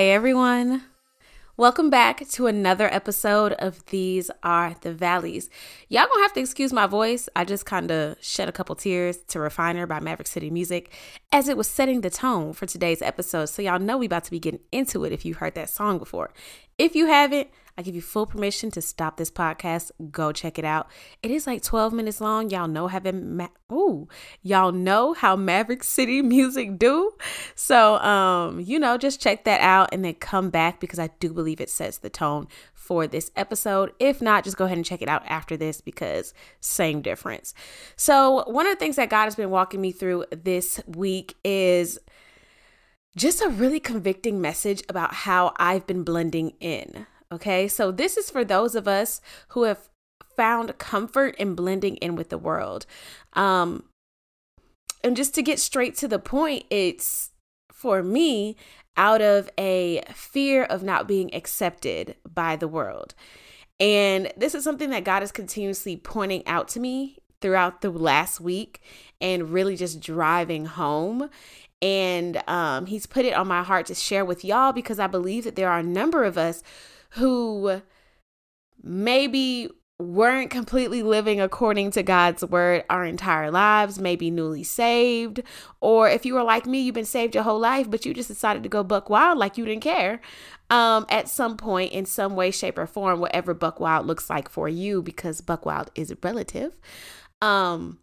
Hey everyone. Welcome back to another episode of These Are the Valleys. Y'all gonna have to excuse my voice. I just kind of shed a couple tears to Refiner by Maverick City Music as it was setting the tone for today's episode. So y'all know we about to be getting into it if you heard that song before. If you haven't, I give you full permission to stop this podcast. Go check it out. It is like 12 minutes long. Y'all know having ma- ooh, y'all know how Maverick City music do. So um, you know, just check that out and then come back because I do believe it sets the tone for this episode. If not, just go ahead and check it out after this because same difference. So, one of the things that God has been walking me through this week is just a really convicting message about how I've been blending in. Okay, so this is for those of us who have found comfort in blending in with the world. Um, and just to get straight to the point, it's for me out of a fear of not being accepted by the world. And this is something that God is continuously pointing out to me throughout the last week and really just driving home. And um, He's put it on my heart to share with y'all because I believe that there are a number of us who maybe weren't completely living according to God's word our entire lives, maybe newly saved, or if you were like me, you've been saved your whole life, but you just decided to go buck wild like you didn't care. Um, at some point, in some way, shape, or form, whatever buck wild looks like for you, because buck wild is a relative. Um,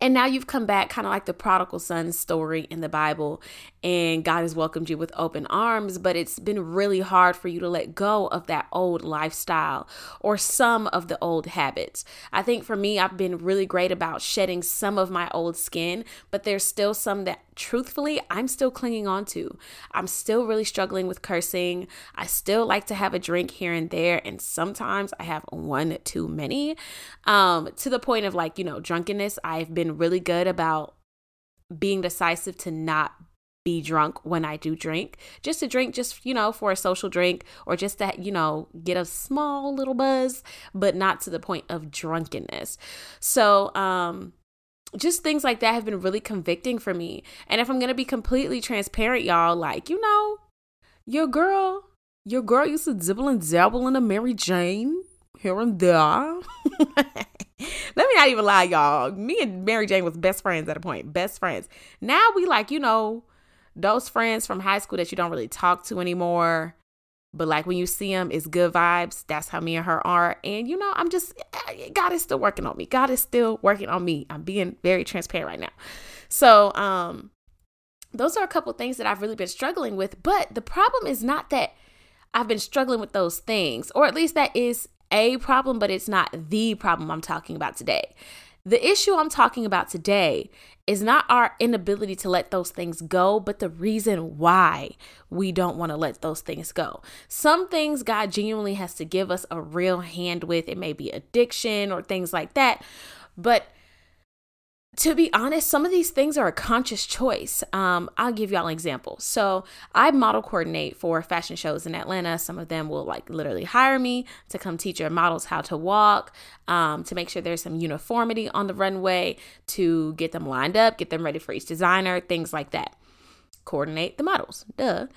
and now you've come back, kind of like the prodigal son story in the Bible, and God has welcomed you with open arms, but it's been really hard for you to let go of that old lifestyle or some of the old habits. I think for me, I've been really great about shedding some of my old skin, but there's still some that truthfully I'm still clinging on to. I'm still really struggling with cursing. I still like to have a drink here and there, and sometimes I have one too many um, to the point of like, you know, drunkenness. I've been really good about being decisive to not be drunk when I do drink. Just to drink, just, you know, for a social drink or just to, you know, get a small little buzz, but not to the point of drunkenness. So, um, just things like that have been really convicting for me. And if I'm going to be completely transparent, y'all, like, you know, your girl, your girl used to dibble and dabble in a Mary Jane here and there. Let me not even lie, y'all. Me and Mary Jane was best friends at a point. Best friends. Now we like, you know, those friends from high school that you don't really talk to anymore. But like when you see them, it's good vibes. That's how me and her are. And you know, I'm just, God is still working on me. God is still working on me. I'm being very transparent right now. So, um, those are a couple things that I've really been struggling with. But the problem is not that I've been struggling with those things, or at least that is a problem, but it's not the problem I'm talking about today. The issue I'm talking about today is not our inability to let those things go, but the reason why we don't want to let those things go. Some things God genuinely has to give us a real hand with. It may be addiction or things like that. But to be honest, some of these things are a conscious choice. Um, I'll give y'all an example. So I model coordinate for fashion shows in Atlanta. Some of them will like literally hire me to come teach your models how to walk, um, to make sure there's some uniformity on the runway, to get them lined up, get them ready for each designer, things like that. Coordinate the models. Duh.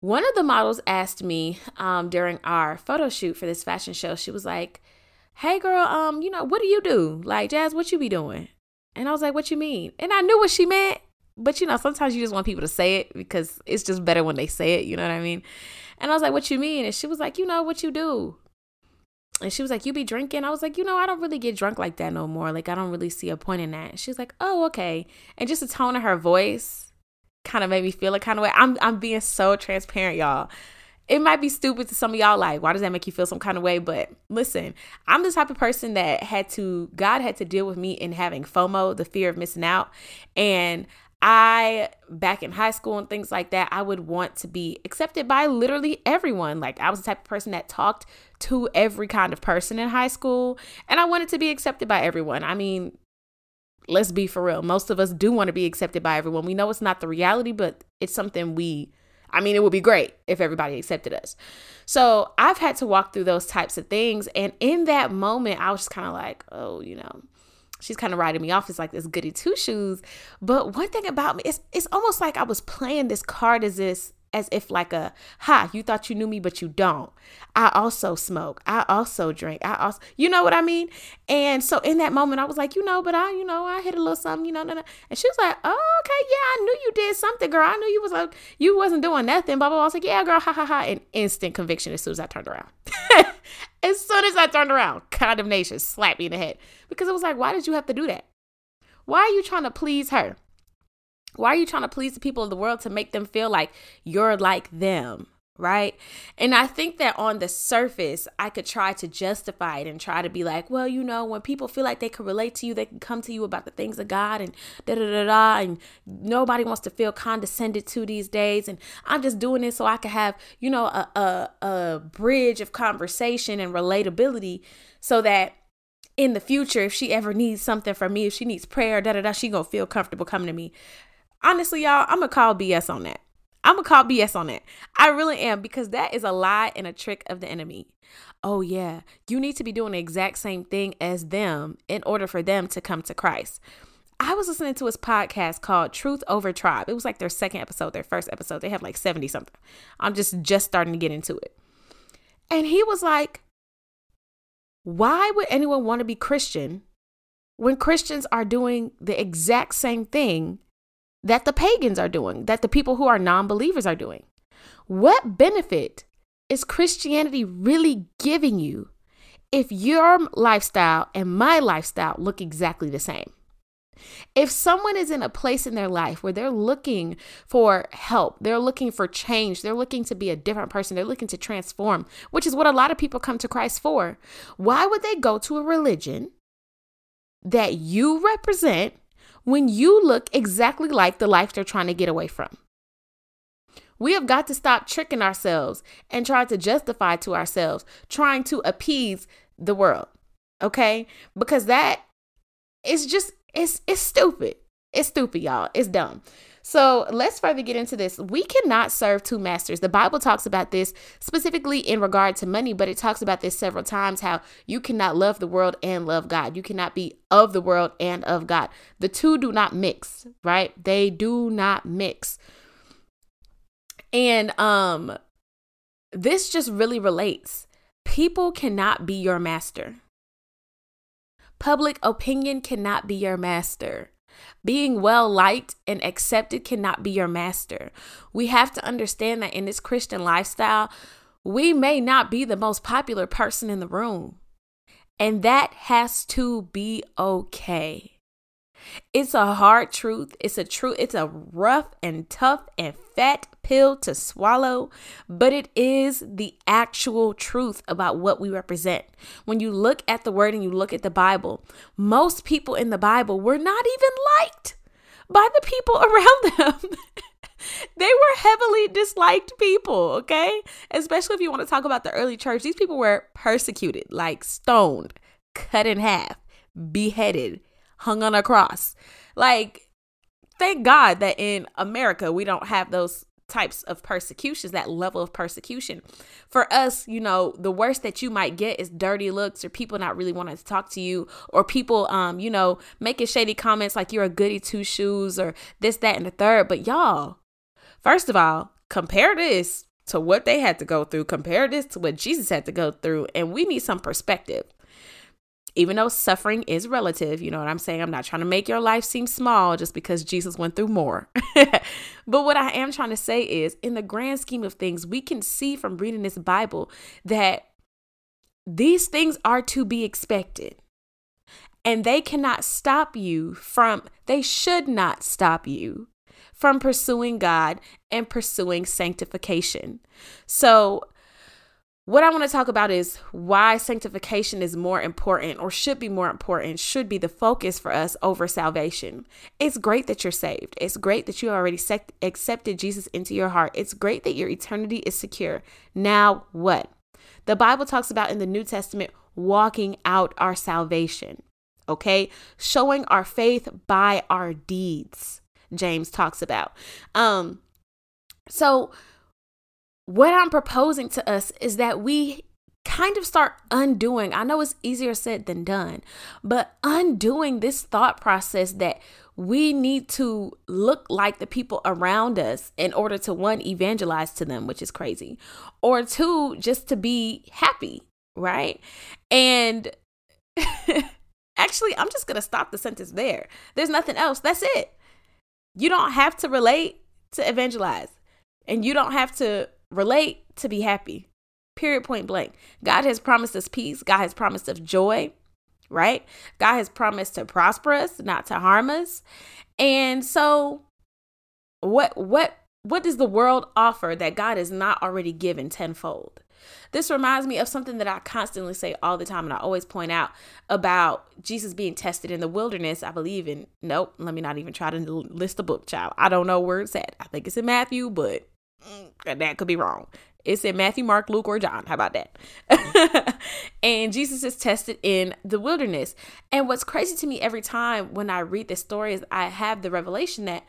One of the models asked me um, during our photo shoot for this fashion show, she was like, Hey girl, um, you know, what do you do? Like, Jazz, what you be doing? And I was like, what you mean? And I knew what she meant. But you know, sometimes you just want people to say it because it's just better when they say it. You know what I mean? And I was like, what you mean? And she was like, you know what you do. And she was like, you be drinking? I was like, you know, I don't really get drunk like that no more. Like, I don't really see a point in that. She was like, oh, okay. And just the tone of her voice kind of made me feel a kind of way. I'm I'm being so transparent, y'all it might be stupid to some of y'all like why does that make you feel some kind of way? But listen i'm the type of person that had to god had to deal with me in having fomo the fear of missing out. And i back in high school and things like that i would want to be accepted by literally everyone. Like i was the type of person that talked to every kind of person in high school and i wanted to be accepted by everyone. I mean let's be for real. Most of us do want to be accepted by everyone. We know it's not the reality but it's something we I mean, it would be great if everybody accepted us. So I've had to walk through those types of things. And in that moment, I was just kind of like, oh, you know, she's kind of riding me off as like this goody two shoes. But one thing about me, it's, it's almost like I was playing this card as this as if like a ha you thought you knew me but you don't. I also smoke. I also drink. I also you know what i mean? And so in that moment i was like you know but i you know i hit a little something you know no. and she was like oh okay yeah i knew you did something girl. I knew you was like you wasn't doing nothing blah blah blah. I was like yeah girl ha ha ha and instant conviction as soon as i turned around. As soon as i turned around condemnation slapped me in the head. Because it was like why did you have to do that? Why are you trying to please her why are you trying to please the people of the world to make them feel like you're like them? Right. And I think that on the surface, I could try to justify it and try to be like, well, you know, when people feel like they can relate to you, they can come to you about the things of God and da da da da. And nobody wants to feel condescended to these days. And I'm just doing this so I can have, you know, a, a, a bridge of conversation and relatability so that in the future, if she ever needs something from me, if she needs prayer, da da da, she gonna feel comfortable coming to me honestly, y'all, I'm gonna call BS on that. I'm gonna call BS on that. I really am because that is a lie and a trick of the enemy. Oh, yeah, you need to be doing the exact same thing as them in order for them to come to Christ. I was listening to his podcast called Truth Over Tribe. It was like their second episode, their first episode. They have like 70 something. I'm just just starting to get into it. And he was like, "Why would anyone want to be Christian when Christians are doing the exact same thing that the pagans are doing, that the people who are non believers are doing. What benefit is Christianity really giving you if your lifestyle and my lifestyle look exactly the same? If someone is in a place in their life where they're looking for help, they're looking for change, they're looking to be a different person, they're looking to transform, which is what a lot of people come to Christ for, why would they go to a religion that you represent when you look exactly like the life they're trying to get away from. We have got to stop tricking ourselves and try to justify to ourselves, trying to appease the world. Okay? Because that is just it's it's stupid. It's stupid, y'all. It's dumb. So let's further get into this. We cannot serve two masters. The Bible talks about this specifically in regard to money, but it talks about this several times how you cannot love the world and love God. You cannot be of the world and of God. The two do not mix, right? They do not mix. And um this just really relates. People cannot be your master. Public opinion cannot be your master. Being well liked and accepted cannot be your master. We have to understand that in this Christian lifestyle, we may not be the most popular person in the room. And that has to be okay. It's a hard truth. It's a truth. It's a rough and tough and fat pill to swallow, but it is the actual truth about what we represent. When you look at the word and you look at the Bible, most people in the Bible were not even liked by the people around them. they were heavily disliked people, okay? Especially if you want to talk about the early church. These people were persecuted, like stoned, cut in half, beheaded, hung on a cross. Like, thank God that in America we don't have those types of persecutions, that level of persecution. For us, you know, the worst that you might get is dirty looks or people not really wanting to talk to you or people um, you know, making shady comments like you're a goody two shoes or this, that, and the third. But y'all, first of all, compare this to what they had to go through, compare this to what Jesus had to go through, and we need some perspective even though suffering is relative, you know what I'm saying? I'm not trying to make your life seem small just because Jesus went through more. but what I am trying to say is, in the grand scheme of things, we can see from reading this Bible that these things are to be expected. And they cannot stop you from, they should not stop you from pursuing God and pursuing sanctification. So, what I want to talk about is why sanctification is more important or should be more important, should be the focus for us over salvation. It's great that you're saved. It's great that you already accepted Jesus into your heart. It's great that your eternity is secure. Now, what? The Bible talks about in the New Testament walking out our salvation, okay? Showing our faith by our deeds. James talks about. Um so what I'm proposing to us is that we kind of start undoing. I know it's easier said than done, but undoing this thought process that we need to look like the people around us in order to one evangelize to them, which is crazy, or two just to be happy, right? And actually, I'm just going to stop the sentence there. There's nothing else. That's it. You don't have to relate to evangelize, and you don't have to relate to be happy. Period, point blank. God has promised us peace. God has promised us joy, right? God has promised to prosper us, not to harm us. And so what what what does the world offer that God has not already given tenfold? This reminds me of something that I constantly say all the time, and I always point out about Jesus being tested in the wilderness. I believe in, nope, let me not even try to list the book, child. I don't know where it's at. I think it's in Matthew, but Mm, that could be wrong. It's in Matthew, Mark, Luke, or John. How about that? and Jesus is tested in the wilderness. And what's crazy to me every time when I read this story is I have the revelation that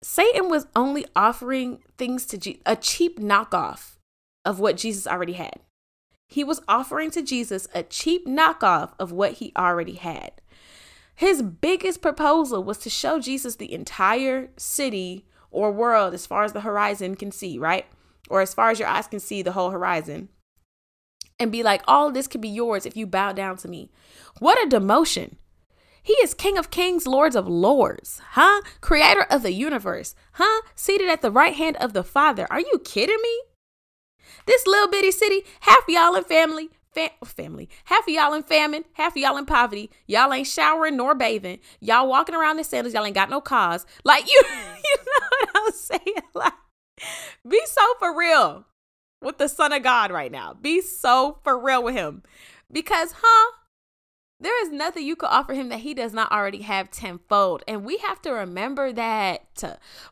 Satan was only offering things to Je- a cheap knockoff of what Jesus already had. He was offering to Jesus a cheap knockoff of what he already had. His biggest proposal was to show Jesus the entire city or world as far as the horizon can see, right? or as far as your eyes can see the whole horizon and be like, all this could be yours if you bow down to me. What a demotion. He is King of Kings, Lords of Lords, huh? Creator of the universe, huh? Seated at the right hand of the Father. Are you kidding me? This little bitty city, half y'all in family, fam- family, half of y'all in famine, half of y'all in poverty. Y'all ain't showering nor bathing. Y'all walking around in sandals. Y'all ain't got no cars. Like you, you know what I'm saying? Like be so for real with the Son of God right now. Be so for real with him. Because, huh? There is nothing you could offer him that he does not already have tenfold. And we have to remember that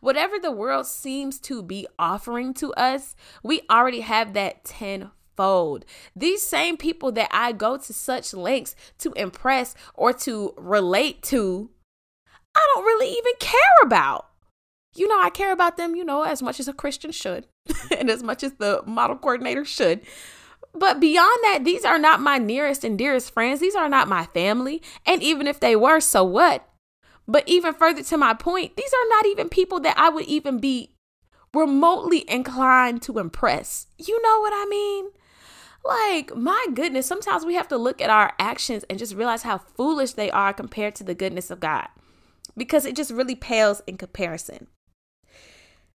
whatever the world seems to be offering to us, we already have that tenfold. These same people that I go to such lengths to impress or to relate to, I don't really even care about you know, I care about them, you know, as much as a Christian should and as much as the model coordinator should. But beyond that, these are not my nearest and dearest friends. These are not my family. And even if they were, so what? But even further to my point, these are not even people that I would even be remotely inclined to impress. You know what I mean? Like, my goodness, sometimes we have to look at our actions and just realize how foolish they are compared to the goodness of God because it just really pales in comparison.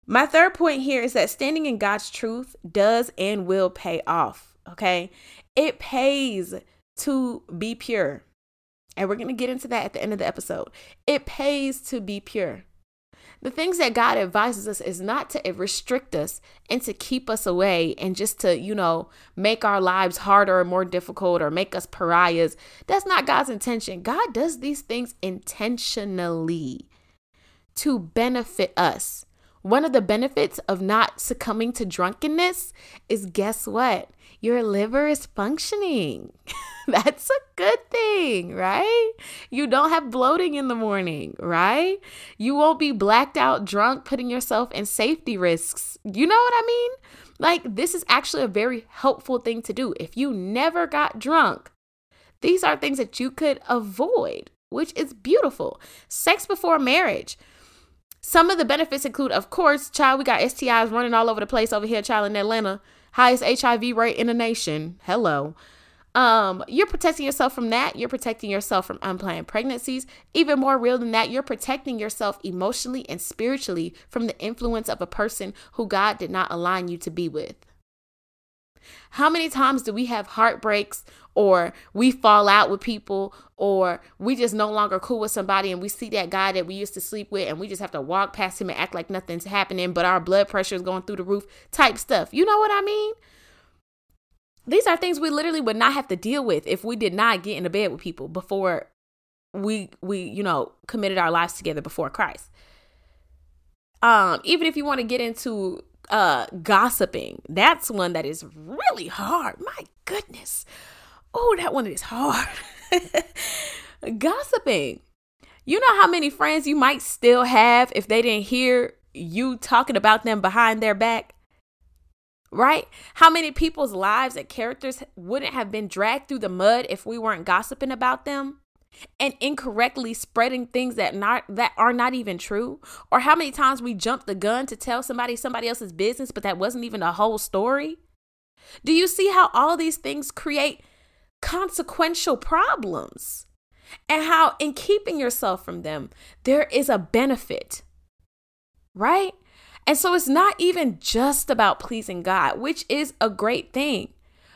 My third point here is that standing in God's truth does and will pay off. Okay. It pays to be pure. And we're going to get into that at the end of the episode. It pays to be pure. The things that God advises us is not to restrict us and to keep us away and just to, you know, make our lives harder or more difficult or make us pariahs. That's not God's intention. God does these things intentionally to benefit us. One of the benefits of not succumbing to drunkenness is guess what? Your liver is functioning. That's a good thing, right? You don't have bloating in the morning, right? You won't be blacked out drunk, putting yourself in safety risks. You know what I mean? Like, this is actually a very helpful thing to do. If you never got drunk, these are things that you could avoid, which is beautiful. Sex before marriage. Some of the benefits include, of course, child, we got STIs running all over the place over here, child, in Atlanta. Highest HIV rate in the nation. Hello. Um, you're protecting yourself from that. You're protecting yourself from unplanned pregnancies. Even more real than that, you're protecting yourself emotionally and spiritually from the influence of a person who God did not align you to be with. How many times do we have heartbreaks or we fall out with people or we just no longer cool with somebody and we see that guy that we used to sleep with and we just have to walk past him and act like nothing's happening but our blood pressure is going through the roof type stuff. You know what I mean? These are things we literally would not have to deal with if we did not get into bed with people before we we you know committed our lives together before Christ. Um even if you want to get into uh gossiping, that's one that is really hard. My goodness. Oh, that one is hard. Gossiping. You know how many friends you might still have if they didn't hear you talking about them behind their back? right? How many people's lives and characters wouldn't have been dragged through the mud if we weren't gossiping about them? And incorrectly spreading things that not that are not even true? Or how many times we jump the gun to tell somebody somebody else's business but that wasn't even the whole story? Do you see how all these things create consequential problems? And how in keeping yourself from them there is a benefit right? And so it's not even just about pleasing God, which is a great thing.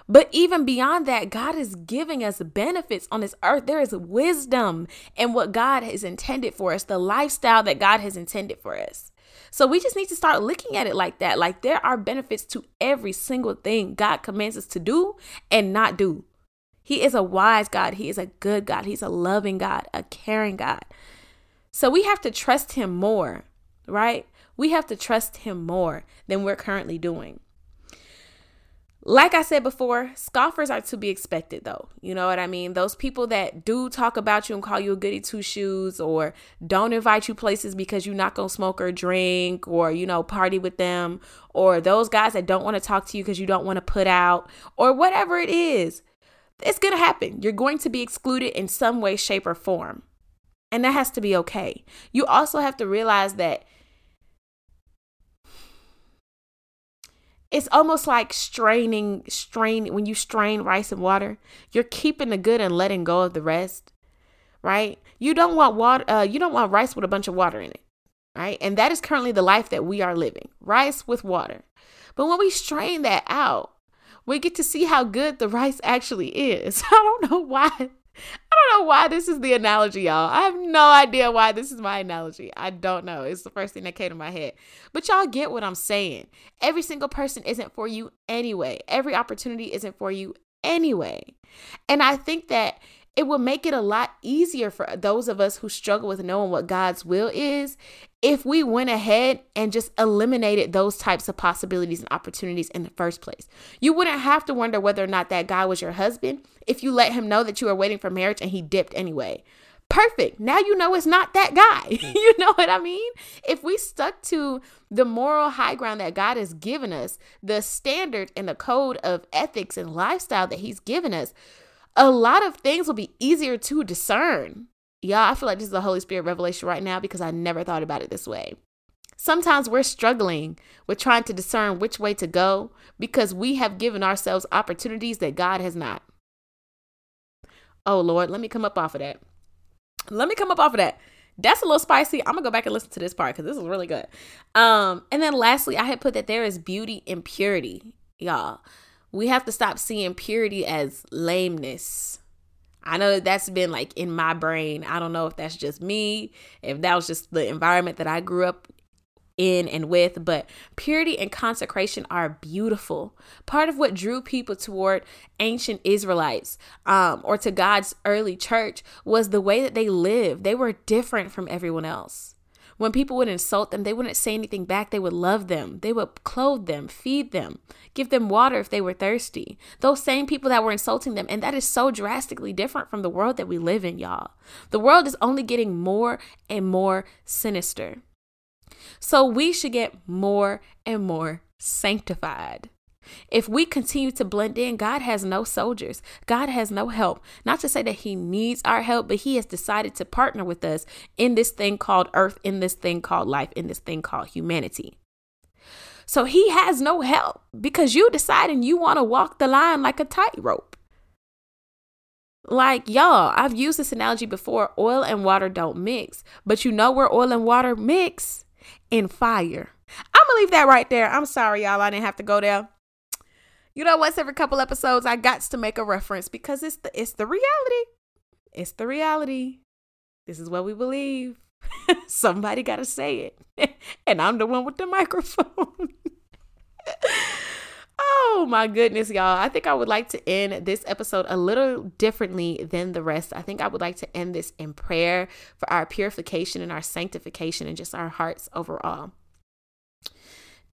But even beyond that, God is giving us benefits on this earth. There is wisdom in what God has intended for us, the lifestyle that God has intended for us. So we just need to start looking at it like that. Like there are benefits to every single thing God commands us to do and not do. He is a wise God. He is a good God. He's a loving God, a caring God. So we have to trust Him more, right? We have to trust Him more than we're currently doing. Like I said before, scoffers are to be expected, though. You know what I mean? Those people that do talk about you and call you a goody two shoes, or don't invite you places because you're not going to smoke or drink, or, you know, party with them, or those guys that don't want to talk to you because you don't want to put out, or whatever it is, it's going to happen. You're going to be excluded in some way, shape, or form. And that has to be okay. You also have to realize that it's almost like straining strain when you strain rice and water you're keeping the good and letting go of the rest right? You don't want water uh, you don't want rice with a bunch of water in it right? And that is currently the life that we are living rice with water. But when we strain that out we get to see how good the rice actually is. I don't know why I don't know why this is the analogy, y'all. I have no idea why this is my analogy. I don't know. It's the first thing that came to my head. But y'all get what I'm saying. Every single person isn't for you anyway. Every opportunity isn't for you anyway. And I think that it will make it a lot easier for those of us who struggle with knowing what God's will is if we went ahead and just eliminated those types of possibilities and opportunities in the first place. You wouldn't have to wonder whether or not that guy was your husband if you let him know that you are waiting for marriage and he dipped anyway. Perfect. Now you know it's not that guy. you know what I mean? If we stuck to the moral high ground that God has given us, the standard and the code of ethics and lifestyle that He's given us, a lot of things will be easier to discern. Yeah, I feel like this is a Holy Spirit revelation right now because I never thought about it this way. Sometimes we're struggling with trying to discern which way to go because we have given ourselves opportunities that God has not. Oh, Lord, let me come up off of that. Let me come up off of that. That's a little spicy. I'm gonna go back and listen to this part because this is really good. Um, and then lastly, I had put that there is beauty in purity, y'all. We have to stop seeing purity as lameness. I know that that's been like in my brain. I don't know if that's just me, if that was just the environment that I grew up in and with, but purity and consecration are beautiful. Part of what drew people toward ancient Israelites um, or to God's early church was the way that they lived. They were different from everyone else. When people would insult them, they wouldn't say anything back. They would love them. They would clothe them, feed them, give them water if they were thirsty. Those same people that were insulting them. And that is so drastically different from the world that we live in, y'all. The world is only getting more and more sinister. So we should get more and more sanctified. If we continue to blend in, God has no soldiers. God has no help. Not to say that He needs our help, but He has decided to partner with us in this thing called earth, in this thing called life, in this thing called humanity. So He has no help because you deciding you want to walk the line like a tightrope. Like, y'all, I've used this analogy before oil and water don't mix, but you know where oil and water mix? In fire. I'm gonna leave that right there. I'm sorry, y'all. I didn't have to go there you know, once every couple episodes, I got to make a reference because it's the it's the reality. It's the reality. This is what we believe. Somebody got to say it, and I'm the one with the microphone. oh my goodness, y'all! I think I would like to end this episode a little differently than the rest. I think I would like to end this in prayer for our purification and our sanctification and just our hearts overall.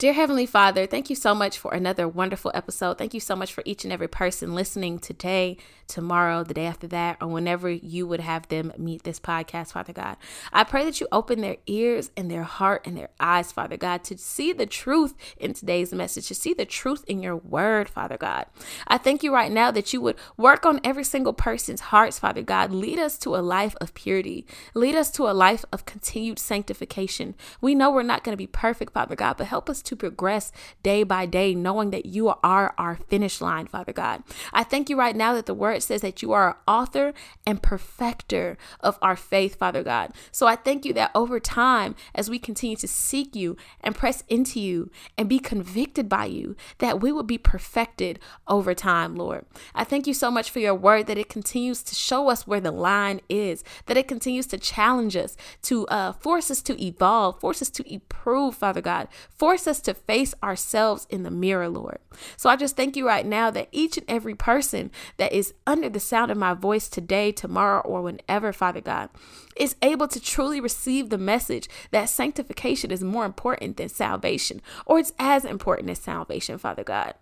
Dear Heavenly Father, thank you so much for another wonderful episode. Thank you so much for each and every person listening today, tomorrow, the day after that, or whenever you would have them meet this podcast, Father God. I pray that you open their ears and their heart and their eyes, Father God, to see the truth in today's message, to see the truth in your word, Father God. I thank you right now that you would work on every single person's hearts, Father God. Lead us to a life of purity, lead us to a life of continued sanctification. We know we're not going to be perfect, Father God, but help us to progress day by day, knowing that you are our finish line, Father God. I thank you right now that the word says that you are author and perfecter of our faith, Father God. So I thank you that over time, as we continue to seek you and press into you and be convicted by you, that we will be perfected over time, Lord. I thank you so much for your word that it continues to show us where the line is, that it continues to challenge us, to uh, force us to evolve, force us to improve, Father God, force us to face ourselves in the mirror, Lord. So I just thank you right now that each and every person that is under the sound of my voice today, tomorrow, or whenever, Father God, is able to truly receive the message that sanctification is more important than salvation, or it's as important as salvation, Father God.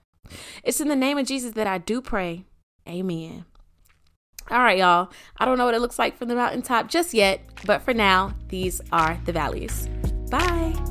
It's in the name of Jesus that I do pray. Amen. All right, y'all. I don't know what it looks like from the mountaintop just yet, but for now, these are the valleys. Bye.